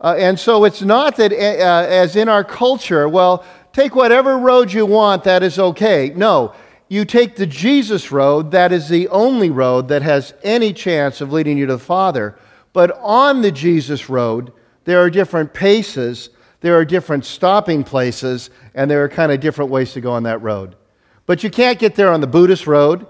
Uh, and so it's not that, uh, as in our culture, well, take whatever road you want, that is okay. No, you take the Jesus road, that is the only road that has any chance of leading you to the Father. But on the Jesus road, there are different paces, there are different stopping places, and there are kind of different ways to go on that road. But you can't get there on the Buddhist road.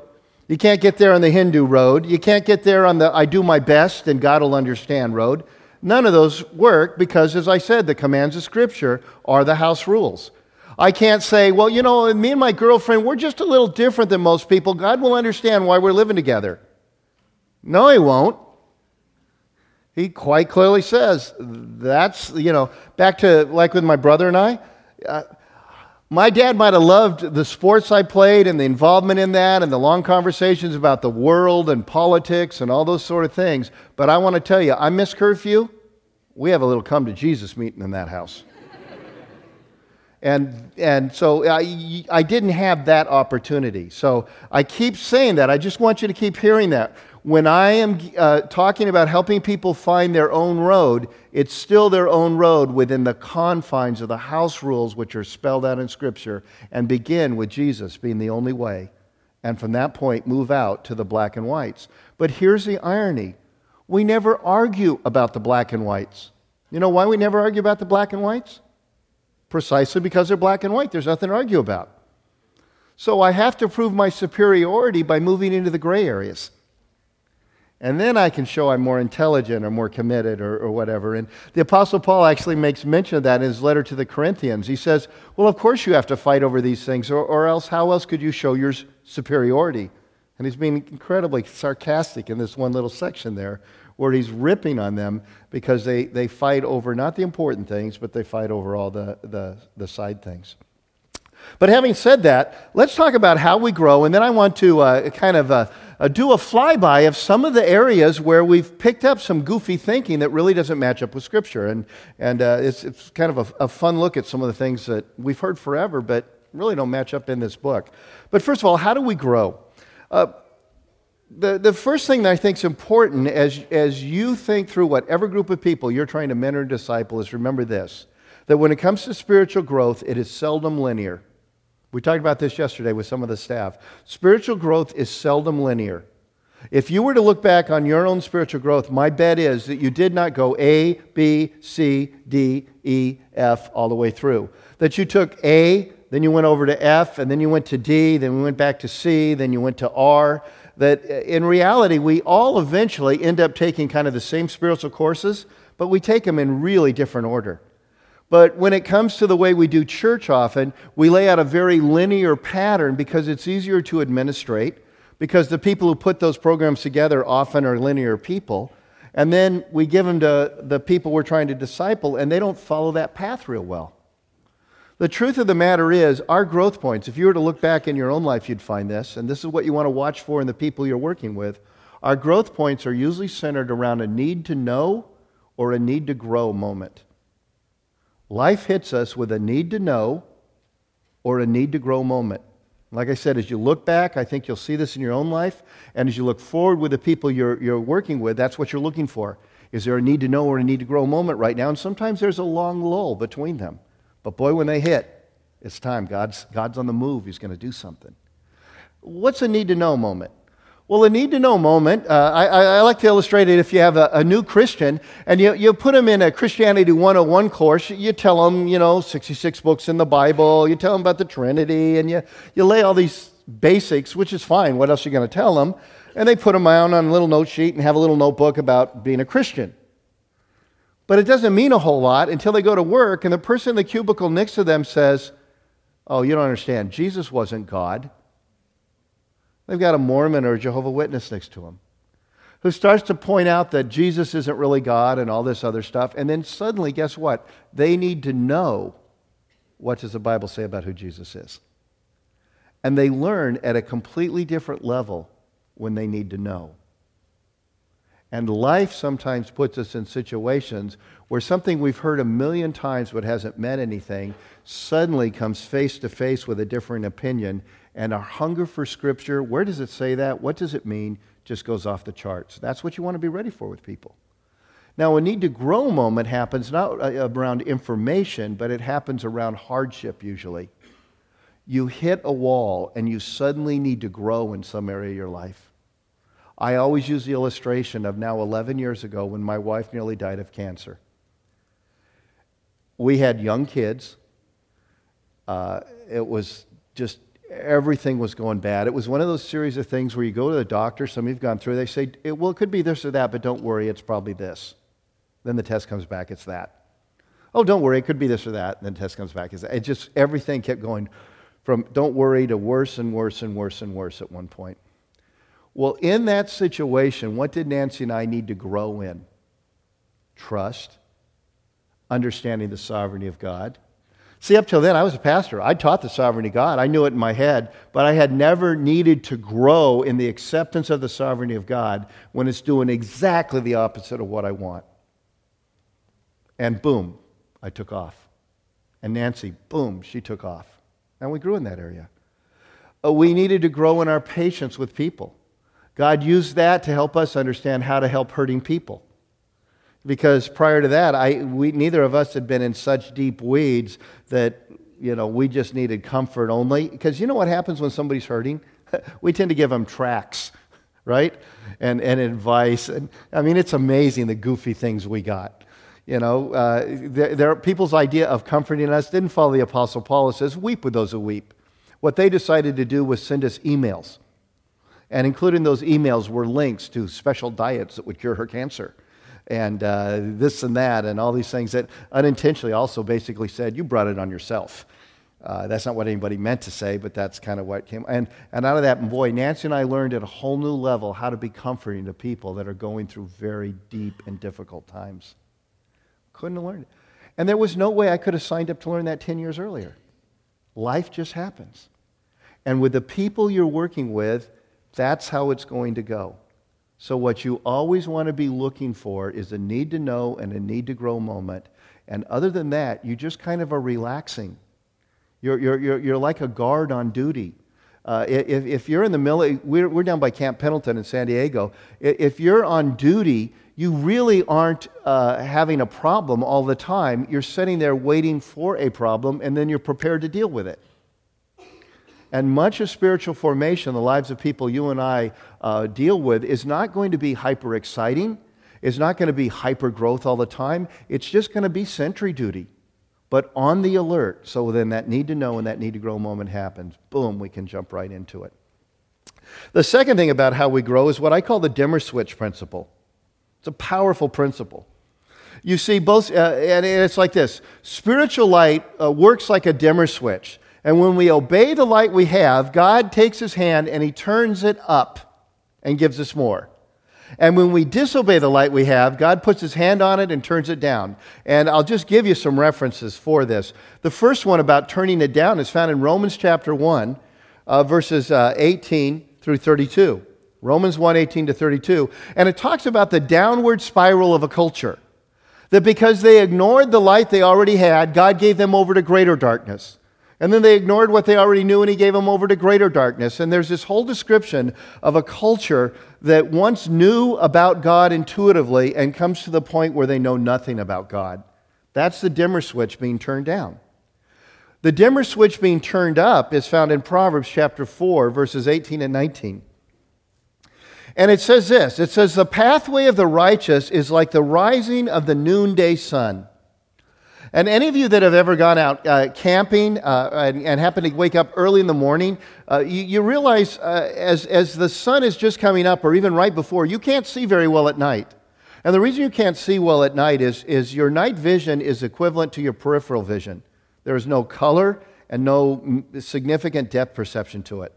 You can't get there on the Hindu road. You can't get there on the I do my best and God will understand road. None of those work because, as I said, the commands of Scripture are the house rules. I can't say, well, you know, me and my girlfriend, we're just a little different than most people. God will understand why we're living together. No, He won't. He quite clearly says, that's, you know, back to like with my brother and I. Uh, my dad might have loved the sports I played and the involvement in that and the long conversations about the world and politics and all those sort of things. But I want to tell you, I miss curfew. We have a little come to Jesus meeting in that house. And, and so I, I didn't have that opportunity. So I keep saying that. I just want you to keep hearing that. When I am uh, talking about helping people find their own road, it's still their own road within the confines of the house rules which are spelled out in Scripture and begin with Jesus being the only way. And from that point, move out to the black and whites. But here's the irony we never argue about the black and whites. You know why we never argue about the black and whites? precisely because they're black and white. There's nothing to argue about. So I have to prove my superiority by moving into the gray areas. And then I can show I'm more intelligent or more committed or, or, whatever. And the Apostle Paul actually makes mention of that in his letter to the Corinthians. He says, Well, of course you have to fight over these things, or, or else how else could you show your superiority? And he's being incredibly sarcastic in this one little section there where he's ripping on them because they, they fight over not the important things, but they fight over all the, the, the side things. But having said that, let's talk about how we grow, and then I want to uh, kind of uh, uh, do a flyby of some of the areas where we've picked up some goofy thinking that really doesn't match up with Scripture. And, and uh, it's, it's kind of a, a, fun look at some of the things that we've heard forever, but really don't match up in this book. But first of all, how do we grow? Uh, the, the first thing that I think is important as, as you think through whatever group of people you're trying to mentor and disciple is remember this that when it comes to spiritual growth, it is seldom linear. We talked about this yesterday with some of the staff. Spiritual growth is seldom linear. If you were to look back on your own spiritual growth, my bet is that you did not go A, B, C, D, E, F all the way through. That you took A, then you went over to F, and then you went to D, then we went back to C, then you went to R, that uh, in reality, we all eventually end up taking kind of the same spiritual courses, but we take them in really different order. But when it comes to the way we do church often, we lay out a very linear pattern because it's easier to administrate, because the people who put those programs together often are linear people. And then we give them to the people we're trying to disciple, and they don't follow that path real well. The truth of the matter is, our growth points, if you were to look back in your own life, you'd find this, and this is what you want to watch for in the people you're working with. Our growth points are usually centered around a need to know or a need to grow moment. Life hits us with a need to know or a need to grow moment. Like I said, as you look back, I think you'll see this in your own life. And as you look forward with the people you're, you're working with, that's what you're looking for. Is there a need to know or a need to grow moment right now? And sometimes there's a long lull between them. But boy, when they hit, it's time. God's, God's on the move. He's going to do something. What's a need to know moment? Well, a need to know moment, uh, I, I, like to illustrate it if you have a, a, new Christian and you, you put them in a Christianity 101 course, you tell them, you know, 66 books in the Bible, you tell them about the Trinity, and you, you lay all these basics, which is fine. What else are you going to tell them? And they put them down on a little note sheet and have a little notebook about being a Christian. But it doesn't mean a whole lot until they go to work and the person in the cubicle next to them says, Oh, you don't understand. Jesus wasn't God. They've got a Mormon or a Jehovah Witness next to them who starts to point out that Jesus isn't really God and all this other stuff. And then suddenly, guess what? They need to know what does the Bible say about who Jesus is. And they learn at a completely different level when they need to know. And life sometimes puts us in situations where something we've heard a million times but hasn't meant anything suddenly comes face to face with a different opinion. And our hunger for Scripture, where does it say that? What does it mean? Just goes off the charts. That's what you want to be ready for with people. Now, a need to grow moment happens not uh, around information, but it happens around hardship usually. You hit a wall and you suddenly need to grow in some area of your life. I always use the illustration of now 11 years ago when my wife nearly died of cancer. We had young kids. Uh, it was just everything was going bad. It was one of those series of things where you go to the doctor, some of you've gone through, they say, well, it could be this or that, but don't worry, it's probably this. Then the test comes back, it's that. Oh, don't worry, it could be this or that. And then the test comes back, it's that. It just, everything kept going from don't worry to worse and worse and worse and worse at one point. Well, in that situation, what did Nancy and I need to grow in? Trust, understanding the sovereignty of God, See, up till then, I was a pastor. I taught the sovereignty of God. I knew it in my head, but I had never needed to grow in the acceptance of the sovereignty of God when it's doing exactly the opposite of what I want. And boom, I took off. And Nancy, boom, she took off. And we grew in that area. Uh, we needed to grow in our patience with people. God used that to help us understand how to help hurting people because prior to that, I, we, neither of us had been in such deep weeds that you know we just needed comfort only. Because you know what happens when somebody's hurting? we tend to give them tracts, right, and and advice. And I mean, it's amazing the goofy things we got. You know, uh, there, there, people's idea of comforting us didn't follow the Apostle Paul. It says, "Weep with those who weep." What they decided to do was send us emails, and including those emails were links to special diets that would cure her cancer and uh, this and that, and all these things that unintentionally also basically said, You brought it on yourself. Uh, that's not what anybody meant to say, but that's kind of what came. And, and out of that, boy, Nancy and I learned at a whole new level how to be comforting to people that are going through very deep and difficult times. Couldn't have learned it. And there was no way I could have signed up to learn that 10 years earlier. Life just happens. And with the people you're working with, that's how it's going to go. So, what you always want to be looking for is a need to know and a need to grow moment. And other than that, you just kind of are relaxing. You're, you're, you're, you're like a guard on duty. Uh, if, if you're in the military, we're, we're down by Camp Pendleton in San Diego. If you're on duty, you really aren't uh, having a problem all the time. You're sitting there waiting for a problem, and then you're prepared to deal with it. And much of spiritual formation the lives of people you and I uh, deal with is not going to be hyper exciting. It's not going to be hyper growth all the time. It's just going to be sentry duty, but on the alert. So then that need to know and that need to grow moment happens. Boom, we can jump right into it. The second thing about how we grow is what I call the dimmer switch principle. It's a powerful principle. You see, both, uh, and it's like this spiritual light uh, works like a dimmer switch. And when we obey the light we have, God takes his hand and he turns it up and gives us more. And when we disobey the light we have, God puts his hand on it and turns it down. And I'll just give you some references for this. The first one about turning it down is found in Romans chapter 1, uh, verses uh, 18 through 32. Romans 1 18 to 32. And it talks about the downward spiral of a culture. That because they ignored the light they already had, God gave them over to greater darkness. And then they ignored what they already knew and he gave them over to greater darkness. And there's this whole description of a culture that once knew about God intuitively and comes to the point where they know nothing about God. That's the dimmer switch being turned down. The dimmer switch being turned up is found in Proverbs chapter 4, verses 18 and 19. And it says this it says, The pathway of the righteous is like the rising of the noonday sun and any of you that have ever gone out uh, camping uh, and, and happen to wake up early in the morning, uh, you, you, realize uh, as, as the sun is just coming up, or even right before, you can't see very well at night. And the reason you can't see well at night is, is your night vision is equivalent to your peripheral vision. There is no color and no significant depth perception to it.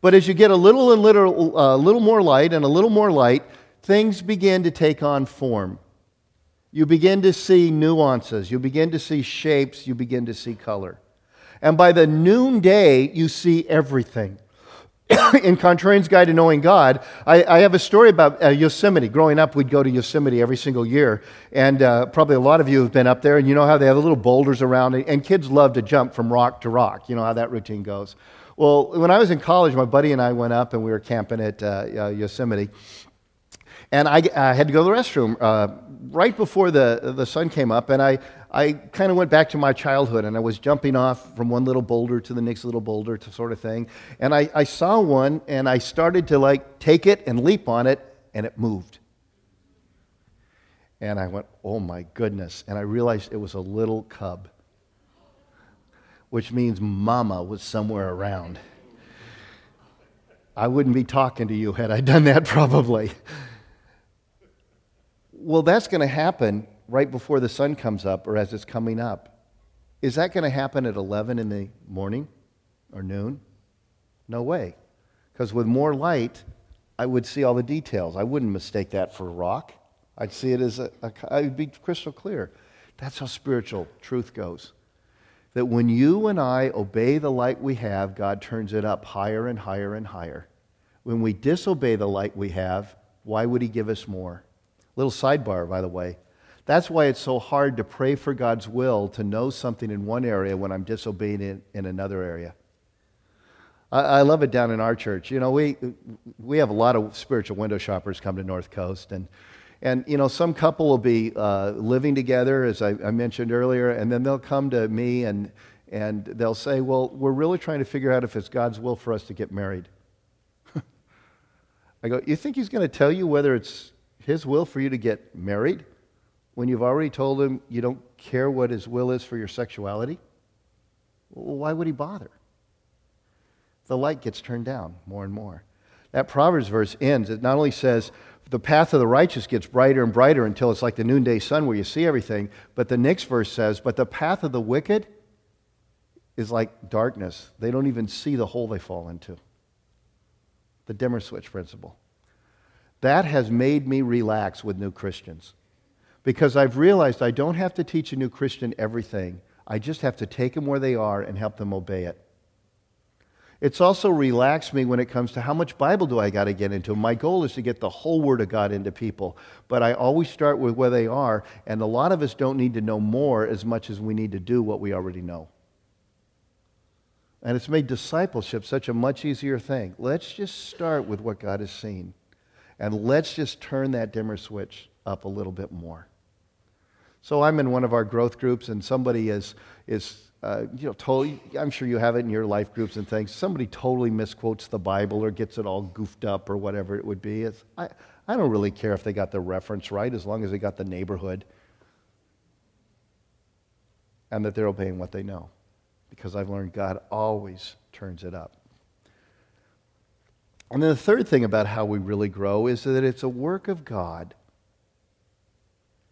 But as you get a little and little, uh, little more light and a little more light, things begin to take on form you begin to see nuances, you begin to see shapes, you begin to see color. And by the noonday, you see everything. in Contrarian's Guide to Knowing God, I, I have a story about uh, Yosemite. Growing up, we'd go to Yosemite every single year. And uh, probably a lot of you have been up there, and you know how they have the little boulders around, and kids love to jump from rock to rock. You know how that routine goes. Well, when I was in college, my buddy and I went up and we were camping at uh, uh Yosemite. And I, had to go to the restroom uh, right before the, the sun came up, and I, I kind of went back to my childhood, and I was jumping off from one little boulder to the next little boulder to sort of thing. And I, I saw one, and I started to like take it and leap on it, and it moved. And I went, oh my goodness. And I realized it was a little cub, which means mama was somewhere around. I wouldn't be talking to you had I done that, probably. Well, that's going to happen right before the sun comes up or as it's coming up. Is that going to happen at 11 in the morning or noon? No way. Because with more light, I would see all the details. I wouldn't mistake that for a rock. I'd see it as a, a I'd be crystal clear. That's how spiritual truth goes. That when you and I obey the light we have, God turns it up higher and higher and higher. When we disobey the light we have, why would He give us more? Little sidebar, by the way. That's why it's so hard to pray for God's will to know something in one area when I'm disobeying it in another area. I, love it down in our church. You know, we, we have a lot of spiritual window shoppers come to North Coast, and and, you know, some couple will be uh, living together, as I, I, mentioned earlier, and then they'll come to me and, and they'll say, Well, we're really trying to figure out if it's God's will for us to get married. I go, You think He's going to tell you whether it's His will for you to get married when you've already told Him you don't care what His will is for your sexuality? Well, why would He bother? The light gets turned down more and more. That Proverbs verse ends. It not only says, the path of the righteous gets brighter and brighter until it's like the noonday sun where you see everything. But the next verse says, But the path of the wicked is like darkness. They don't even see the hole they fall into. The dimmer switch principle. That has made me relax with new Christians because I've realized I don't have to teach a new Christian everything. I just have to take them where they are and help them obey it. It's also relaxed me when it comes to how much Bible do I got to get into. My goal is to get the whole Word of God into people, but I always start with where they are, and a lot of us don't need to know more as much as we need to do what we already know. And it's made discipleship such a much easier thing. Let's just start with what God has seen, and let's just turn that dimmer switch up a little bit more. So I'm in one of our growth groups, and somebody is, is uh, you know, totally, I'm sure you have it in your life groups and things. Somebody totally misquotes the Bible or gets it all goofed up or whatever it would be. It's, I, I don't really care if they got the reference right as long as they got the neighborhood and that they're obeying what they know. Because I've learned God always turns it up. And then the third thing about how we really grow is that it's a work of God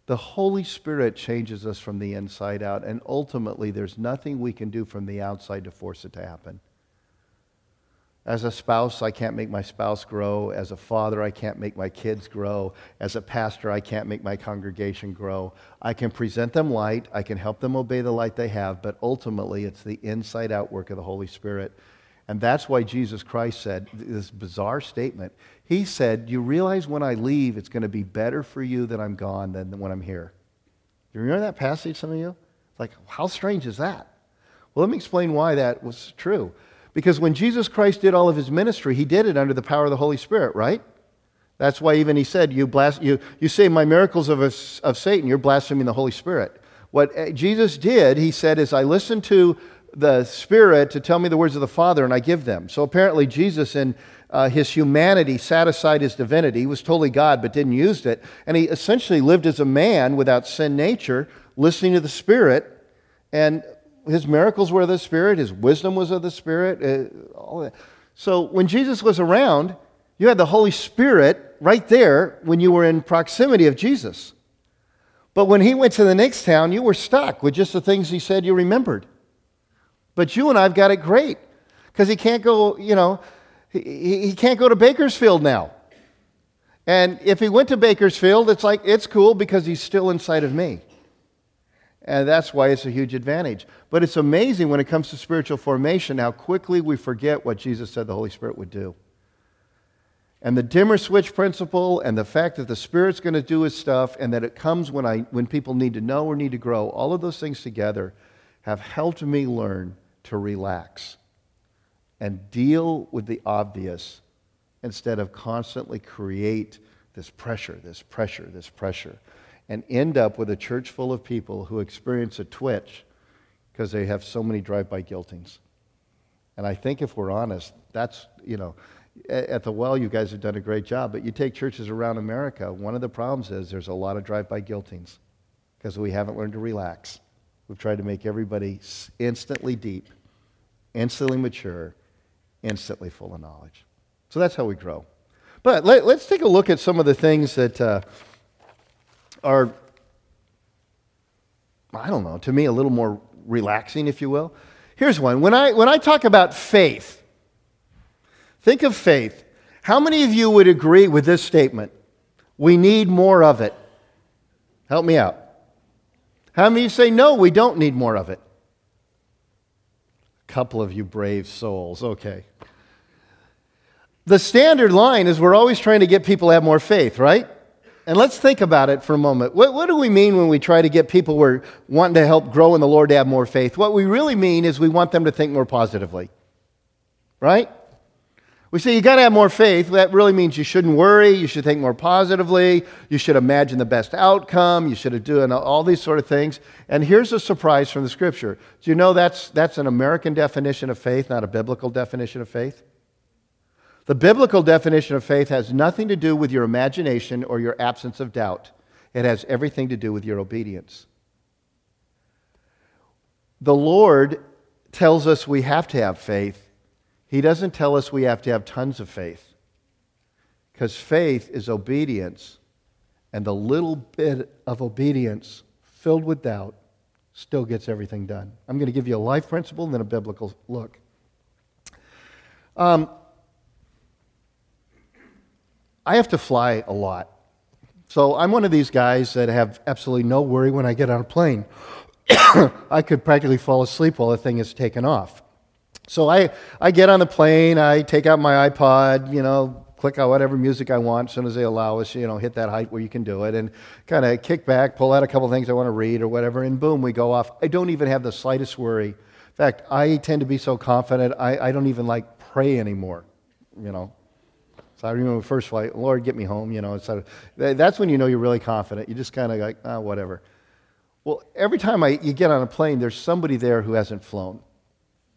the Holy Spirit changes us from the inside out, and ultimately, there's nothing we can do from the outside to force it to happen. As a spouse, I can't make my spouse grow. As a father, I can't make my kids grow. As a pastor, I can't make my congregation grow. I can present them light, I can help them obey the light they have, but ultimately, it's the inside out work of the Holy Spirit. And that's why Jesus Christ said this bizarre statement. He said, You realize when I leave, it's going to be better for you that I'm gone than when I'm here. Do you remember that passage, some of you? Like, how strange is that? Well, let me explain why that was true. Because when Jesus Christ did all of his ministry, he did it under the power of the Holy Spirit, right? That's why even he said, You, blas- you, you say my miracles of, a, of Satan, you're blaspheming the Holy Spirit. What uh, Jesus did, he said, is I listened to the Spirit to tell me the words of the Father, and I give them. So apparently, Jesus, in uh, his humanity set aside his divinity. He was totally God, but didn't use it. And he essentially lived as a man without sin nature, listening to the Spirit. And his miracles were of the Spirit, his wisdom was of the Spirit. Uh, all that. So when Jesus was around, you had the Holy Spirit right there when you were in proximity of Jesus. But when he went to the next town, you were stuck with just the things he said you remembered. But you and I've got it great because he can't go, you know, he, he can't go to Bakersfield now. And if he went to Bakersfield, it's like, it's cool because he's still inside of me. And that's why it's a huge advantage. But it's amazing when it comes to spiritual formation how quickly we forget what Jesus said the Holy Spirit would do. And the dimmer switch principle and the fact that the Spirit's going to do his stuff and that it comes when, I, when people need to know or need to grow, all of those things together have helped me learn to relax and deal with the obvious instead of constantly create this pressure, this pressure, this pressure, and end up with a church full of people who experience a twitch because they have so many drive by guiltings. And I think if we're honest, that's, you know, at the well, you guys have done a great job, but you take churches around America, one of the problems is there's a lot of drive by guiltings because we haven't learned to relax. We've tried to make everybody instantly deep, instantly mature, instantly full of knowledge. So that's how we grow. But let, us take a look at some of the things that uh, are, I don't know, to me a little more relaxing, if you will. Here's one. When I, when I talk about faith, think of faith. How many of you would agree with this statement? We need more of it. Help me out. How many say, no, we don't need more of it? Couple of you brave souls. Okay. The standard line is we're always trying to get people to have more faith, right? And let's think about it for a moment. What, what, do we mean when we try to get people we're wanting to help grow in the Lord to have more faith? What we really mean is we want them to think more positively. Right? We say you got to have more faith. That really means you shouldn't worry. You should think more positively. You should imagine the best outcome. You should do all these sort of things. And here's a surprise from the scripture. Do you know that's, that's an American definition of faith, not a biblical definition of faith? The biblical definition of faith has nothing to do with your imagination or your absence of doubt, it has everything to do with your obedience. The Lord tells us we have to have faith. He doesn't tell us we have to have tons of faith. Because faith is obedience, and the little bit of obedience filled with doubt still gets everything done. I'm going to give you a life principle and then a biblical look. Um, I have to fly a lot. So I'm one of these guys that have absolutely no worry when I get on a plane. I could practically fall asleep while the thing is taken off. So I, I get on the plane, I take out my iPod, you know, click out whatever music I want as soon as they allow us, you know, hit that height where you can do it, and kind of kick back, pull out a couple things I want to read or whatever, and boom, we go off. I don't even have the slightest worry. In fact, I tend to be so confident, I, I don't even like pray anymore, you know. So I remember first flight, Lord, get me home, you know. Instead that's when you know you're really confident. You just kind of like, ah, whatever. Well, every time I, you get on a plane, there's somebody there who hasn't flown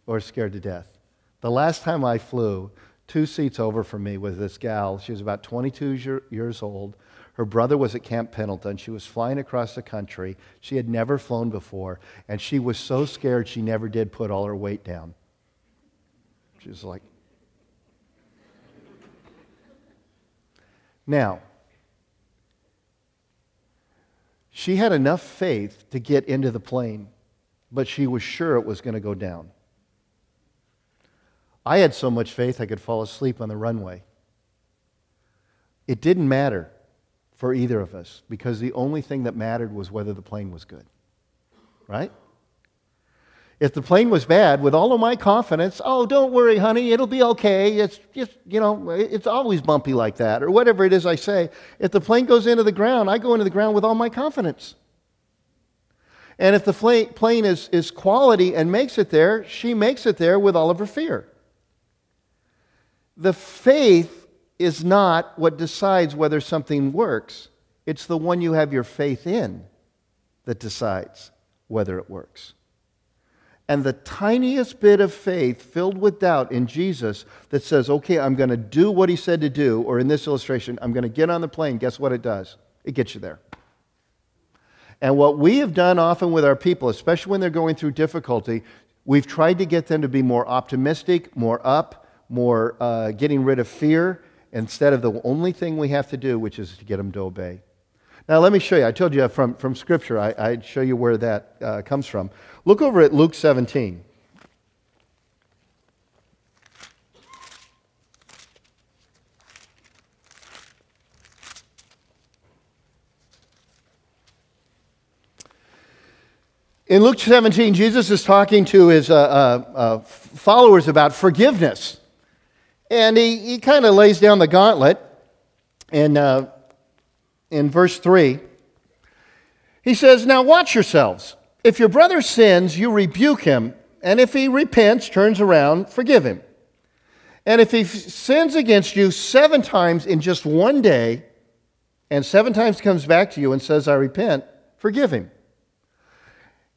or scared to death. The last time I flew, two seats over from me was this gal. She was about 22 years old. Her brother was at Camp Pendleton. She was flying across the country. She had never flown before, and she was so scared she never did put all her weight down. She was like, Now, she had enough faith to get into the plane, but she was sure it was going to go down. I had so much faith I could fall asleep on the runway. It didn't matter for either of us because the only thing that mattered was whether the plane was good. Right? If the plane was bad, with all of my confidence, oh, don't worry, honey, it'll be okay. It's just, you know, it's always bumpy like that, or whatever it is I say. If the plane goes into the ground, I go into the ground with all my confidence. And if the plane is, is quality and makes it there, she makes it there with all of her fear. The faith is not what decides whether something works, it's the one you have your faith in that decides whether it works and the tiniest bit of faith filled with doubt in Jesus that says, okay, I'm going to do what he said to do, or in this illustration, I'm going to get on the plane, guess what it does? It gets you there. And what we have done often with our people, especially when they're going through difficulty, we've tried to get them to be more optimistic, more up, more uh, getting rid of fear, instead of the only thing we have to do, which is to get them to obey. Now, let me show you. I told you from, from Scripture, I, I'd show you where that uh, comes from. Look over at Luke 17. In Luke 17, Jesus is talking to his uh, uh, uh followers about forgiveness. And he, he kind of lays down the gauntlet. And uh, in verse 3, he says, Now watch yourselves. If your brother sins, you rebuke him, and if he repents, turns around, forgive him. And if he sins against you seven times in just one day, and seven times comes back to you and says, I repent, forgive him.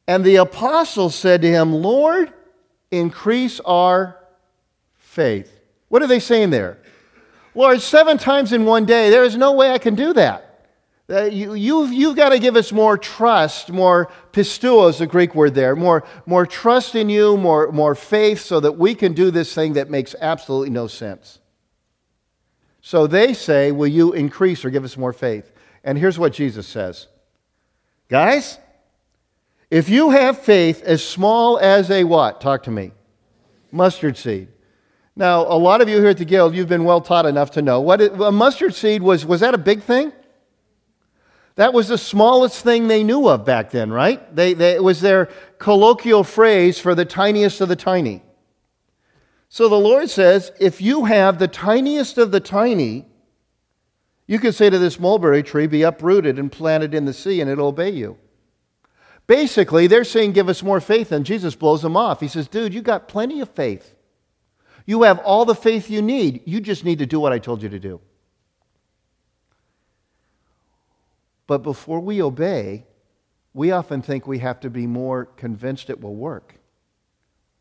And the apostles said to him, Lord, increase our faith. What are they saying there? Lord, seven times in one day, there is no way I can do that. Uh, you, you've, you've got to give us more trust, more pisteuo is the Greek word there, more, more trust in you, more, more faith, so that we can do this thing that makes absolutely no sense. So they say, Will you increase or give us more faith? And here's what Jesus says Guys, if you have faith as small as a what? Talk to me. Mustard seed. Now, a lot of you here at the Guild, you've been well taught enough to know what it, a mustard seed was. Was that a big thing? That was the smallest thing they knew of back then, right? They, they, it was their colloquial phrase for the tiniest of the tiny. So the Lord says, if you have the tiniest of the tiny, you can say to this mulberry tree, be uprooted and planted in the sea, and it'll obey you. Basically, they're saying, give us more faith, and Jesus blows them off. He says, dude, you got plenty of faith. You have all the faith you need. You just need to do what I told you to do. But before we obey, we often think we have to be more convinced it will work.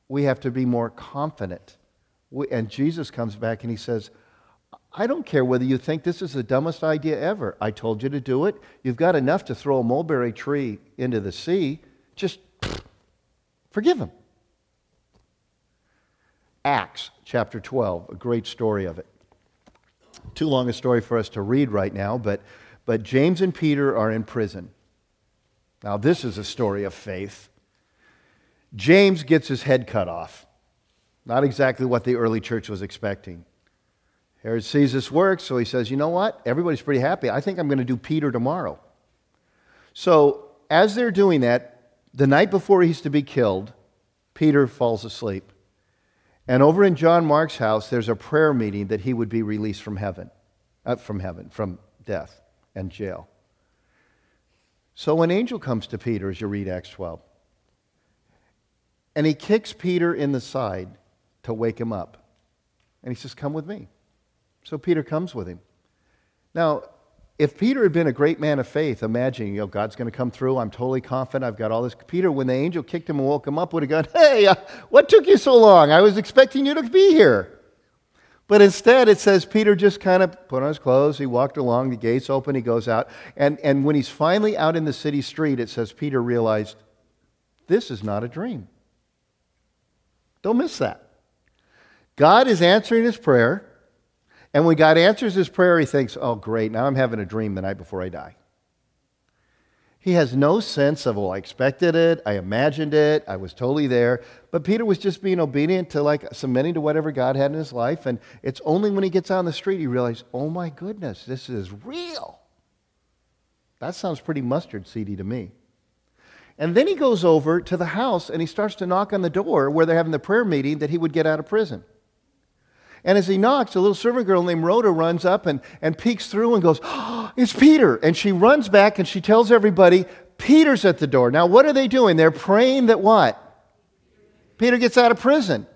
We have to be more confident. We, and Jesus comes back and he says, I don't care whether you think this is the dumbest idea ever. I told you to do it. You've got enough to throw a mulberry tree into the sea. Just forgive him. Acts chapter 12, a great story of it. Too long a story for us to read right now, but but James and Peter are in prison. Now, this is a story of faith. James gets his head cut off. Not exactly what the early church was expecting. Herod sees this work, so he says, You know what? Everybody's pretty happy. I think I'm going to do Peter tomorrow. So, as they're doing that, the night before he's to be killed, Peter falls asleep. And over in John Mark's house, there's a prayer meeting that he would be released from heaven, uh, from heaven, from death and jail. So an angel comes to Peter, as you read Acts 12, and he kicks Peter in the side to wake him up. And he says, Come with me. So Peter comes with him. Now, if Peter had been a great man of faith, imagining, you know, God's going to come through, I'm totally confident, I've got all this. Peter, when the angel kicked him and woke him up, would have gone, Hey, uh, what took you so long? I was expecting you to be here. But instead, it says Peter just kind of put on his clothes. He walked along, the gates open, he goes out. And, and when he's finally out in the city street, it says Peter realized this is not a dream. Don't miss that. God is answering his prayer. And when God answers his prayer, he thinks, oh, great, now I'm having a dream the night before I die. He has no sense of, well, I expected it, I imagined it, I was totally there. But Peter was just being obedient to, like, submitting to whatever God had in his life. And it's only when he gets out on the street he realizes, oh my goodness, this is real. That sounds pretty mustard seedy to me. And then he goes over to the house and he starts to knock on the door where they're having the prayer meeting that he would get out of prison. And as he knocks, a little servant girl named Rhoda runs up and, and peeks through and goes, oh, It's Peter. And she runs back and she tells everybody, Peter's at the door. Now, what are they doing? They're praying that what? Peter gets out of prison.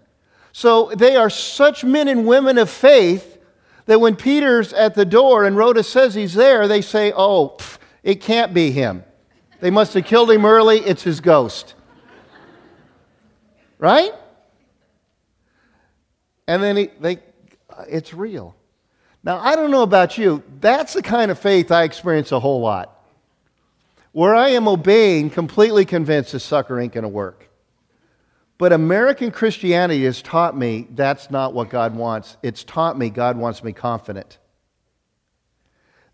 So they are such men and women of faith that when Peter's at the door and Rhoda says he's there, they say, Oh, pff, it can't be him. They must have killed him early. It's his ghost. Right? And then he, they, it's real. Now, I don't know about you, that's the kind of faith I experience a whole lot. Where I am obeying, completely convinced this sucker ain't going to work. But American Christianity has taught me that's not what God wants. It's taught me God wants me confident.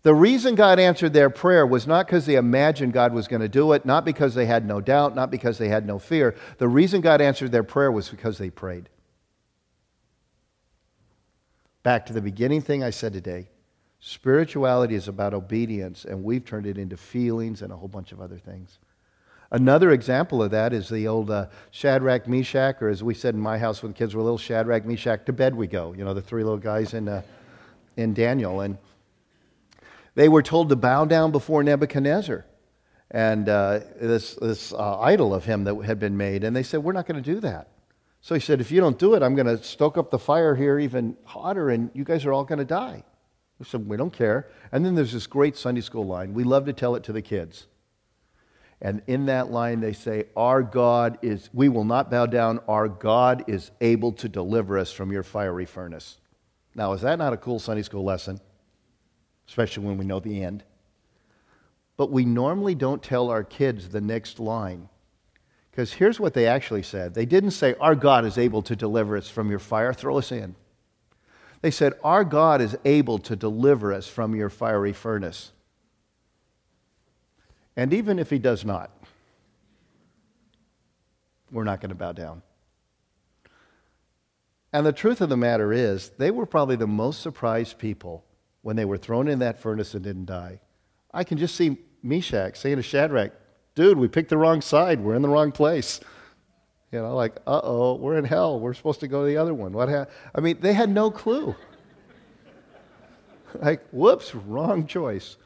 The reason God answered their prayer was not because they imagined God was going to do it, not because they had no doubt, not because they had no fear. The reason God answered their prayer was because they prayed. Back to the beginning thing I said today spirituality is about obedience, and we've turned it into feelings and a whole bunch of other things. Another example of that is the old uh, Shadrach, Meshach, or as we said in my house when the kids were little, Shadrach, Meshach, to bed we go. You know, the three little guys in, uh, in Daniel. And they were told to bow down before Nebuchadnezzar and uh, this, this uh, idol of him that had been made. And they said, We're not going to do that. So he said, If you don't do it, I'm going to stoke up the fire here even hotter, and you guys are all going to die. We said, We don't care. And then there's this great Sunday school line. We love to tell it to the kids. And in that line, they say, Our God is, we will not bow down. Our God is able to deliver us from your fiery furnace. Now, is that not a cool Sunday school lesson? Especially when we know the end. But we normally don't tell our kids the next line. Because here's what they actually said they didn't say, Our God is able to deliver us from your fire, throw us in. They said, Our God is able to deliver us from your fiery furnace. And even if he does not, we're not going to bow down. And the truth of the matter is, they were probably the most surprised people when they were thrown in that furnace and didn't die. I can just see Meshach saying to Shadrach, Dude, we picked the wrong side. We're in the wrong place. You know, like, uh oh, we're in hell. We're supposed to go to the other one. What ha-? I mean, they had no clue. like, whoops, wrong choice.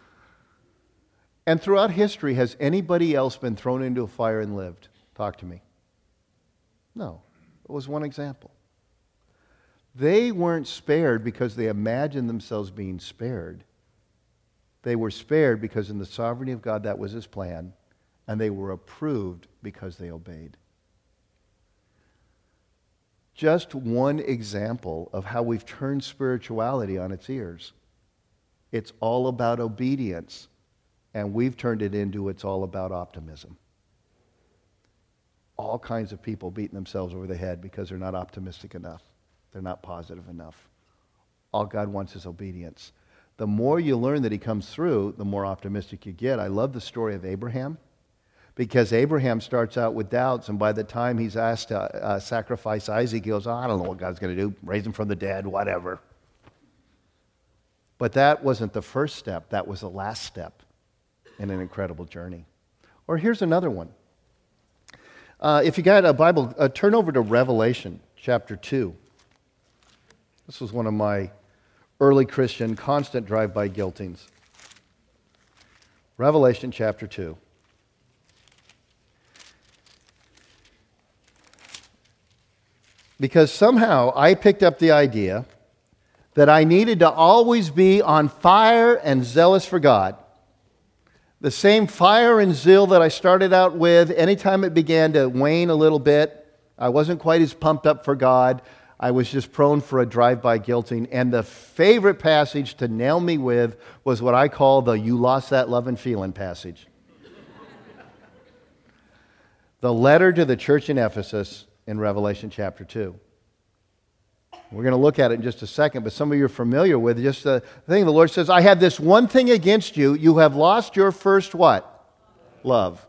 And throughout history, has anybody else been thrown into a fire and lived? Talk to me. No. It was one example. They weren't spared because they imagined themselves being spared. They were spared because, in the sovereignty of God, that was His plan, and they were approved because they obeyed. Just one example of how we've turned spirituality on its ears. It's all about obedience and we've turned it into it's all about optimism. All kinds of people beating themselves over the head because they're not optimistic enough, they're not positive enough. All God wants is obedience. The more you learn that He comes through, the more optimistic you get. I love the story of Abraham because Abraham starts out with doubts, and by the time he's asked to uh, sacrifice Isaac, he goes, oh, I don't know what God's going to do, raise him from the dead, whatever. But that wasn't the first step, that was the last step in an incredible journey. Or here's another one. Uh, if you got a Bible, uh, turn over to Revelation chapter 2. This was one of my early Christian constant drive by guiltings. Revelation chapter 2. Because somehow I picked up the idea that I needed to always be on fire and zealous for God the same fire and zeal that I started out with, anytime it began to wane a little bit, I wasn't quite as pumped up for God. I was just prone for a drive by guilting. And the favorite passage to nail me with was what I call the you lost that love and feeling passage. the letter to the church in Ephesus in Revelation chapter 2. We're going to look at it in just a second, but some of you are familiar with just the thing. The Lord says, I have this one thing against you. You have lost your first what? Love.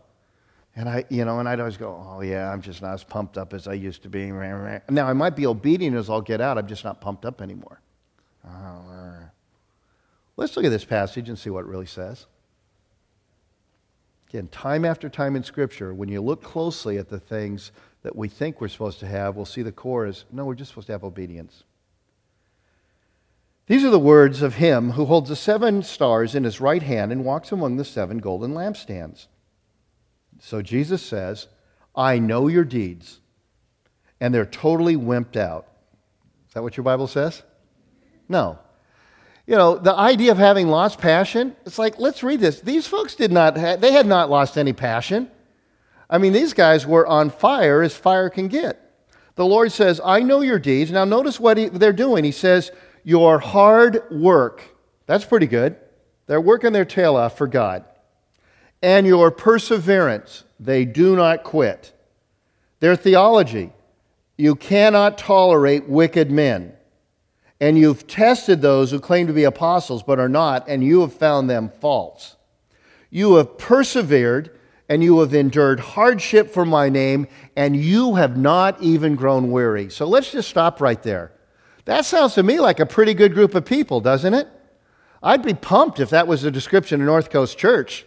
And I, you know, and I'd always go, oh yeah, I'm just not as pumped up as I used to be. Now I might be obedient as I'll get out. I'm just not pumped up anymore. Oh, let's look at this passage and see what it really says. Again, time after time in Scripture, when you look closely at the things that we think we're supposed to have, we'll see the core is no, we're just supposed to have obedience. These are the words of him who holds the seven stars in his right hand and walks among the seven golden lampstands. So Jesus says, I know your deeds, and they're totally wimped out. Is that what your Bible says? No. You know, the idea of having lost passion, it's like, let's read this. These folks did not, have, they had not lost any passion. I mean, these guys were on fire as fire can get. The Lord says, I know your deeds. Now, notice what he, they're doing. He says, Your hard work. That's pretty good. They're working their tail off for God. And your perseverance. They do not quit. Their theology. You cannot tolerate wicked men. And you've tested those who claim to be apostles but are not, and you have found them false. You have persevered and you have endured hardship for my name, and you have not even grown weary. So let's just stop right there. That sounds to me like a pretty good group of people, doesn't it? I'd be pumped if that was the description of North Coast Church.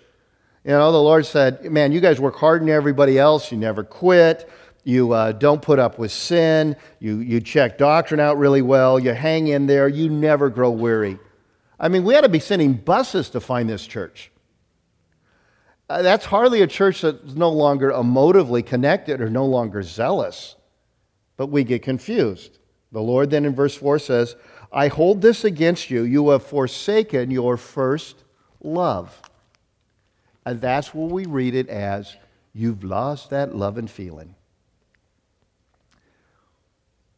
You know, the Lord said, Man, you guys work harder than everybody else. You never quit. You uh, don't put up with sin. You, you check doctrine out really well. You hang in there. You never grow weary. I mean, we ought to be sending buses to find this church. Uh, that's hardly a church that's no longer emotively connected or no longer zealous. But we get confused. The Lord then in verse 4 says, I hold this against you. You have forsaken your first love. And that's where we read it as you've lost that love and feeling.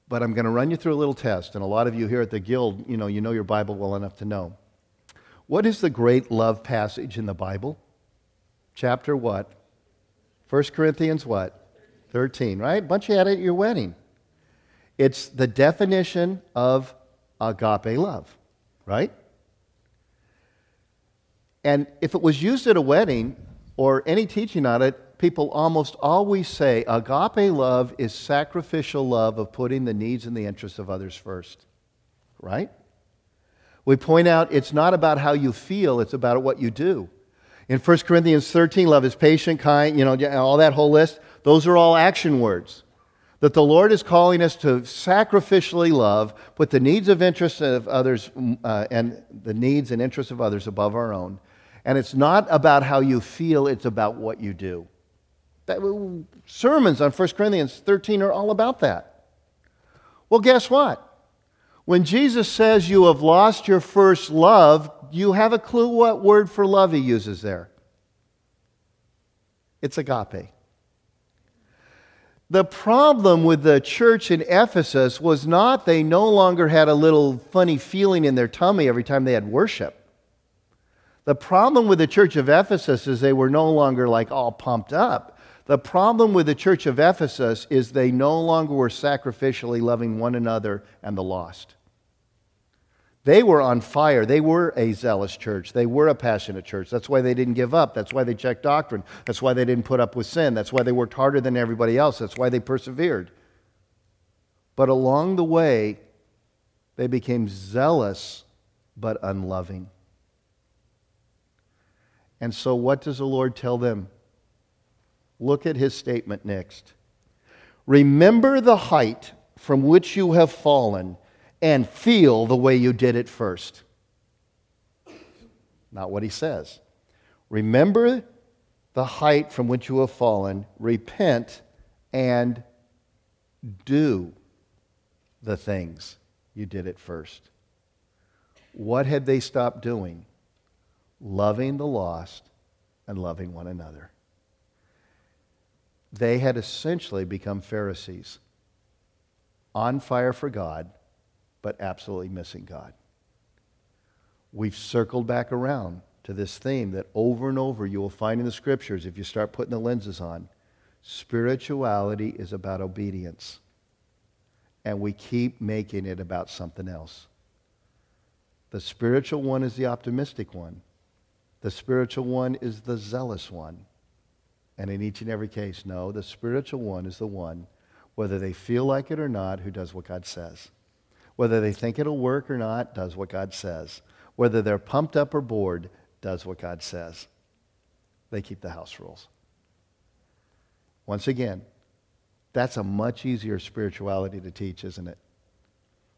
But I'm going to run you through a little test, and a lot of you here at the Guild, you know, you know your Bible well enough to know. What is the great love passage in the Bible? Chapter what? 1 Corinthians what? 13, right? Bunch you had it at your wedding. It's the definition of agape love, right? And if it was used at a wedding or any teaching on it, people almost always say agape love is sacrificial love of putting the needs and the interests of others first, right? We point out it's not about how you feel, it's about what you do. In 1 Corinthians 13, love is patient, kind, you know, all that whole list. Those are all action words that the Lord is calling us to sacrificially love, put the needs of interests of others mm, uh, and the needs and interests of others above our own. And it's not about how you feel, it's about what you do. That, sermons on 1 Corinthians 13 are all about that. Well, guess what? When Jesus says you have lost your first love, you have a clue what word for love he uses there? It's agape. The problem with the church in Ephesus was not they no longer had a little funny feeling in their tummy every time they had worship. The problem with the church of Ephesus is they were no longer like all pumped up. The problem with the church of Ephesus is they no longer were sacrificially loving one another and the lost. They were on fire. They were a zealous church. They were a passionate church. That's why they didn't give up. That's why they checked doctrine. That's why they didn't put up with sin. That's why they worked harder than everybody else. That's why they persevered. But along the way, they became zealous but unloving. And so, what does the Lord tell them? Look at his statement next. Remember the height from which you have fallen and feel the way you did it first. Not what he says. Remember the height from which you have fallen, repent, and do the things you did at first. What had they stopped doing? Loving the lost and loving one another. They had essentially become Pharisees, on fire for God but absolutely missing God. We've circled back around to this theme that over and over you will find in the scriptures if you start putting the lenses on. Spirituality is about obedience. And we keep making it about something else. The spiritual one is the optimistic one. The spiritual one is the zealous one. And in each and every case, no, the spiritual one is the one, whether they feel like it or not, who does what God says. Whether they think it'll work or not, does what God says. Whether they're pumped up or bored, does what God says. They keep the house rules. Once again, that's a much easier spirituality to teach, isn't it?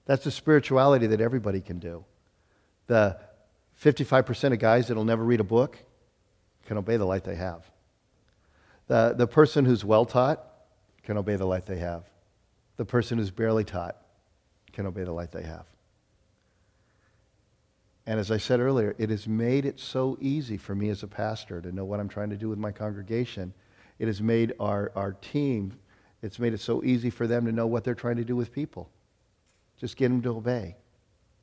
That's a spirituality that everybody can do. The 55% of guys that'll never read a book can obey the light they have. The, the person who's well taught can obey the light they have. The person who's barely taught can obey the light they have. And as I said earlier, it has made it so easy for me as a pastor to know what I'm trying to do with my congregation. It has made our, our team, it's made it so easy for them to know what they're trying to do with people. Just get them to obey.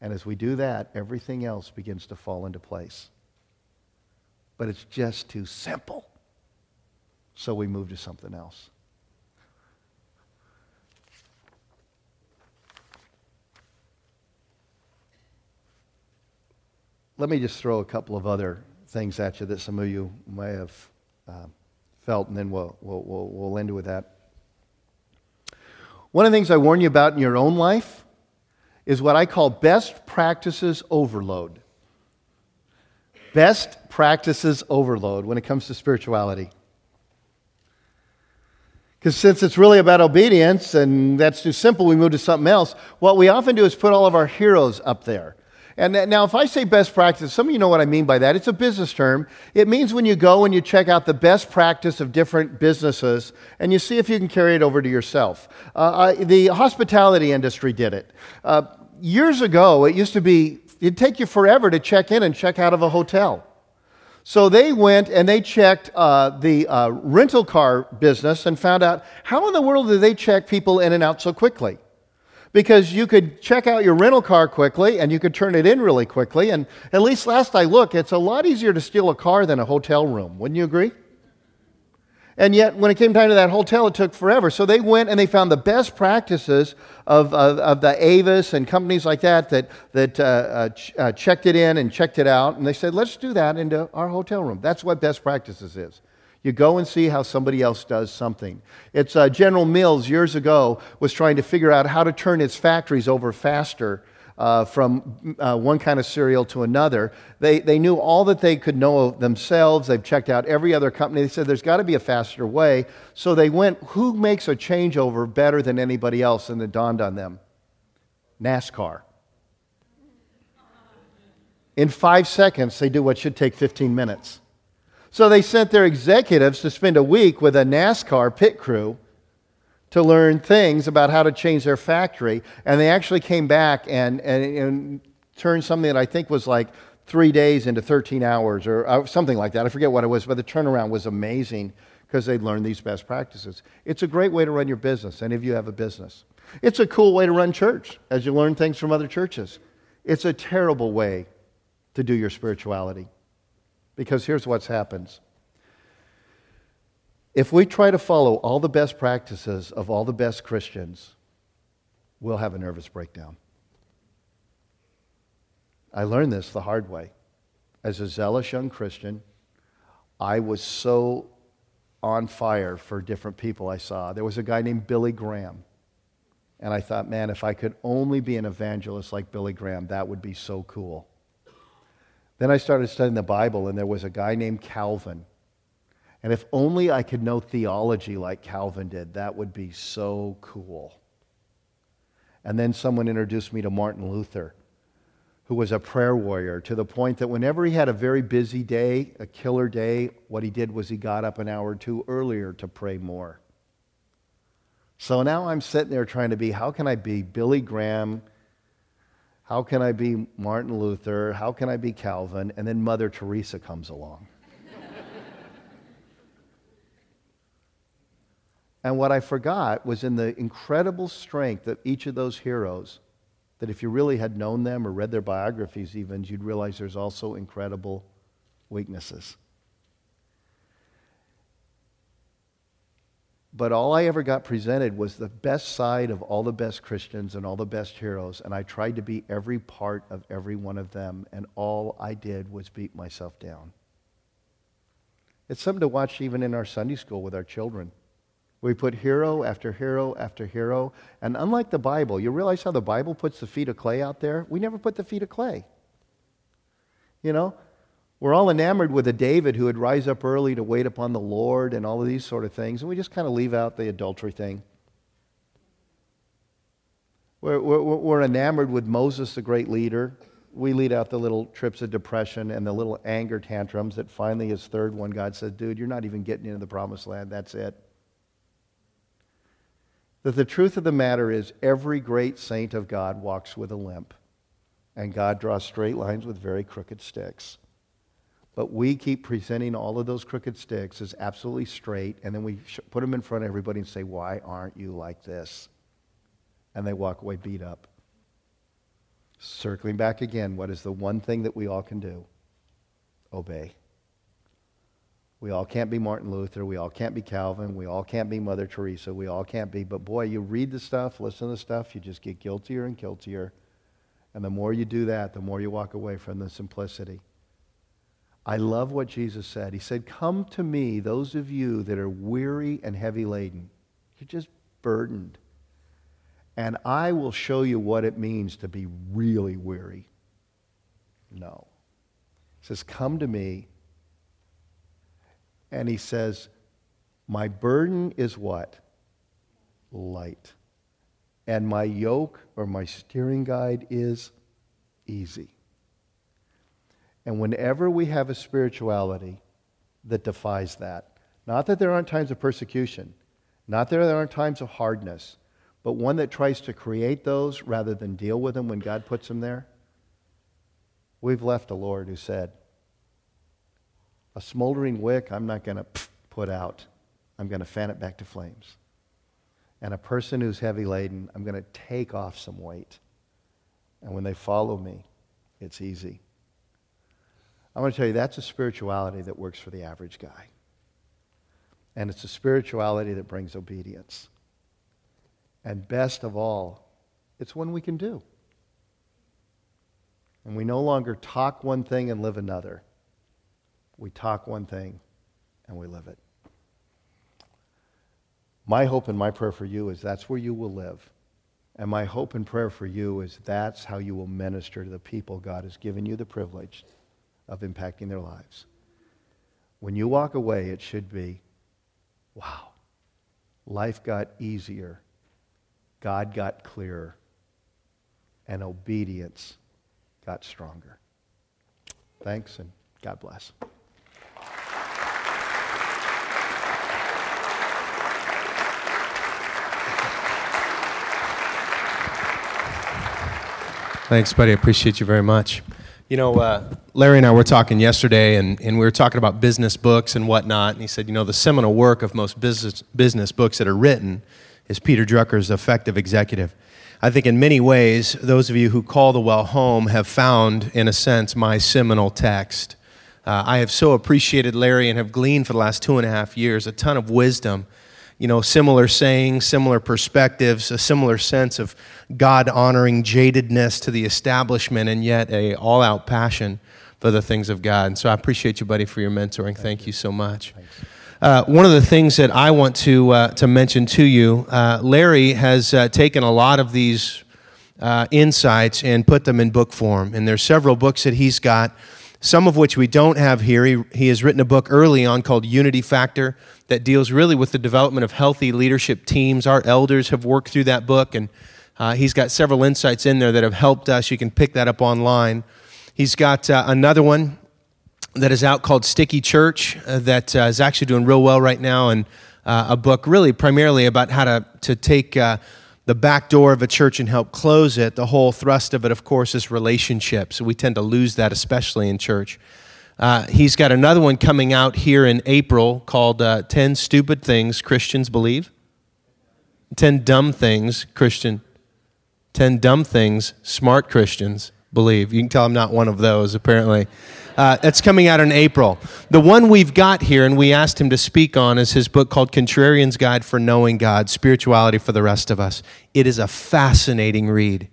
And as we do that, everything else begins to fall into place. But it's just too simple. So we move to something else. Let me just throw a couple of other things at you that some of you may have uh, felt, and then we'll, we'll, we'll, we'll end with that. One of the things I warn you about in your own life is what I call best practices overload. Best practices overload when it comes to spirituality. Because since it's really about obedience and that's too simple, we move to something else. What we often do is put all of our heroes up there. And now, if I say best practice, some of you know what I mean by that. It's a business term. It means when you go and you check out the best practice of different businesses and you see if you can carry it over to yourself. Uh, I, the hospitality industry did it. Uh, years ago, it used to be, it'd take you forever to check in and check out of a hotel. So they went and they checked uh, the uh, rental car business and found out how in the world do they check people in and out so quickly? Because you could check out your rental car quickly and you could turn it in really quickly. And at least last I looked, it's a lot easier to steal a car than a hotel room. Wouldn't you agree? And yet, when it came time to that hotel, it took forever. So they went and they found the best practices of, of, of the Avis and companies like that that, that uh, uh, ch- uh, checked it in and checked it out. And they said, let's do that into our hotel room. That's what best practices is. You go and see how somebody else does something. It's uh, General Mills years ago was trying to figure out how to turn its factories over faster uh, from uh, one kind of cereal to another. They, they knew all that they could know themselves. They've checked out every other company. They said there's got to be a faster way. So they went, who makes a changeover better than anybody else? And it dawned on them NASCAR. In five seconds, they do what should take 15 minutes. So they sent their executives to spend a week with a NASCAR pit crew to learn things about how to change their factory. And they actually came back and, and, and turned something that I think was like three days into 13 hours or uh, something like that. I forget what it was, but the turnaround was amazing because they'd learned these best practices. It's a great way to run your business, any of you have a business. It's a cool way to run church as you learn things from other churches. It's a terrible way to do your spirituality because here's what happens if we try to follow all the best practices of all the best Christians, we'll have a nervous breakdown. I learned this the hard way. As a zealous young Christian, I was so on fire for different people I saw. There was a guy named Billy Graham. And I thought, man, if I could only be an evangelist like Billy Graham, that would be so cool. Then I started studying the Bible, and there was a guy named Calvin. And if only I could know theology like Calvin did, that would be so cool. And then someone introduced me to Martin Luther, who was a prayer warrior to the point that whenever he had a very busy day, a killer day, what he did was he got up an hour or two earlier to pray more. So now I'm sitting there trying to be how can I be Billy Graham? How can I be Martin Luther? How can I be Calvin? And then Mother Teresa comes along. And what I forgot was in the incredible strength of each of those heroes, that if you really had known them or read their biographies, even, you'd realize there's also incredible weaknesses. But all I ever got presented was the best side of all the best Christians and all the best heroes, and I tried to be every part of every one of them, and all I did was beat myself down. It's something to watch even in our Sunday school with our children. We put hero after hero after hero. And unlike the Bible, you realize how the Bible puts the feet of clay out there? We never put the feet of clay. You know, we're all enamored with a David who would rise up early to wait upon the Lord and all of these sort of things, and we just kind of leave out the adultery thing. We're, we're, we're enamored with Moses, the great leader. We lead out the little trips of depression and the little anger tantrums that finally, his third one, God said, Dude, you're not even getting into the promised land. That's it that the truth of the matter is every great saint of God walks with a limp, and God draws straight lines with very crooked sticks. But we keep presenting all of those crooked sticks as absolutely straight, and then we put them in front of everybody and say, Why aren't you like this? And they walk away beat up. Circling back again, what is the one thing that we all can do? Obey. We all can't be Martin Luther. We all can't be Calvin. We all can't be Mother Teresa. We all can't be. But boy, you read the stuff, listen to the stuff, you just get guiltier and guiltier. And the more you do that, the more you walk away from the simplicity. I love what Jesus said. He said, Come to me, those of you that are weary and heavy laden. You're just burdened. And I will show you what it means to be really weary. No. He says, Come to me and he says, My burden is what? Light. And my yoke or my steering guide is easy. And whenever we have a spirituality that defies that, not that there aren't times of persecution, not that there aren't times of hardness, but one that tries to create those rather than deal with them when God puts them there, we've left a Lord who said, A smoldering wick, I'm not going to put out, I'm going to fan it back to flames. And a person who's heavy laden, I'm going to take off some weight. And when they follow me, it's easy. I want to tell you that's a spirituality that works for the average guy. And it's a spirituality that brings obedience. And best of all, it's one we can do. And we no longer talk one thing and live another. We talk one thing and we live it. My hope and my prayer for you is that's where you will live. And my hope and prayer for you is that's how you will minister to the people God has given you the privilege of impacting their lives. When you walk away, it should be wow, life got easier, God got clearer, and obedience got stronger. Thanks, and God bless. Thanks, buddy. I appreciate you very much. You know, uh, Larry and I were talking yesterday, and, and we were talking about business books and whatnot. And he said, you know, the seminal work of most business, business books that are written is Peter Drucker's Effective Executive. I think in many ways, those of you who call the well home have found, in a sense, my seminal text. Uh, I have so appreciated Larry and have gleaned for the last two and a half years a ton of wisdom you know, similar sayings, similar perspectives, a similar sense of God honoring jadedness to the establishment, and yet a all out passion for the things of God. And so I appreciate you, buddy, for your mentoring. Thank, Thank you. you. so much. Uh, one of the things that I want to uh, to mention to you, uh, Larry has uh, taken a lot of these uh, insights and put them in book form, and there's several books that he's got some of which we don't have here. He, he has written a book early on called Unity Factor that deals really with the development of healthy leadership teams. Our elders have worked through that book, and uh, he's got several insights in there that have helped us. You can pick that up online. He's got uh, another one that is out called Sticky Church uh, that uh, is actually doing real well right now, and uh, a book really primarily about how to, to take uh, the back door of a church and help close it, the whole thrust of it, of course, is relationships. We tend to lose that, especially in church. Uh, he's got another one coming out here in April called uh, 10 Stupid Things Christians Believe. 10 Dumb Things Christian. 10 Dumb Things Smart Christians Believe. You can tell I'm not one of those, apparently. Uh, that's coming out in April. The one we've got here, and we asked him to speak on, is his book called Contrarian's Guide for Knowing God Spirituality for the Rest of Us. It is a fascinating read,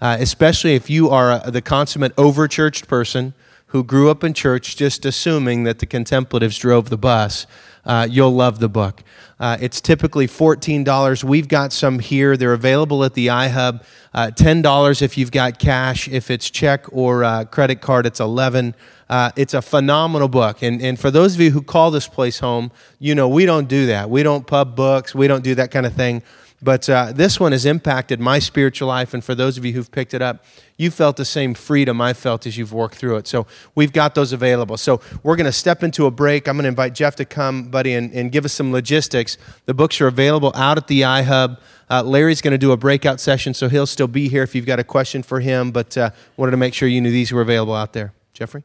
uh, especially if you are a, the consummate overchurched person who grew up in church just assuming that the contemplatives drove the bus. Uh, you'll love the book. Uh, it's typically $14. We've got some here. They're available at the iHub. Uh, $10 if you've got cash. If it's check or uh, credit card, it's 11 uh, It's a phenomenal book. And, and for those of you who call this place home, you know, we don't do that. We don't pub books. We don't do that kind of thing. But uh, this one has impacted my spiritual life. And for those of you who've picked it up, you felt the same freedom I felt as you've worked through it. So we've got those available. So we're going to step into a break. I'm going to invite Jeff to come, buddy, and, and give us some logistics. The books are available out at the iHub. Uh, Larry's going to do a breakout session, so he'll still be here if you've got a question for him. But uh, wanted to make sure you knew these were available out there. Jeffrey?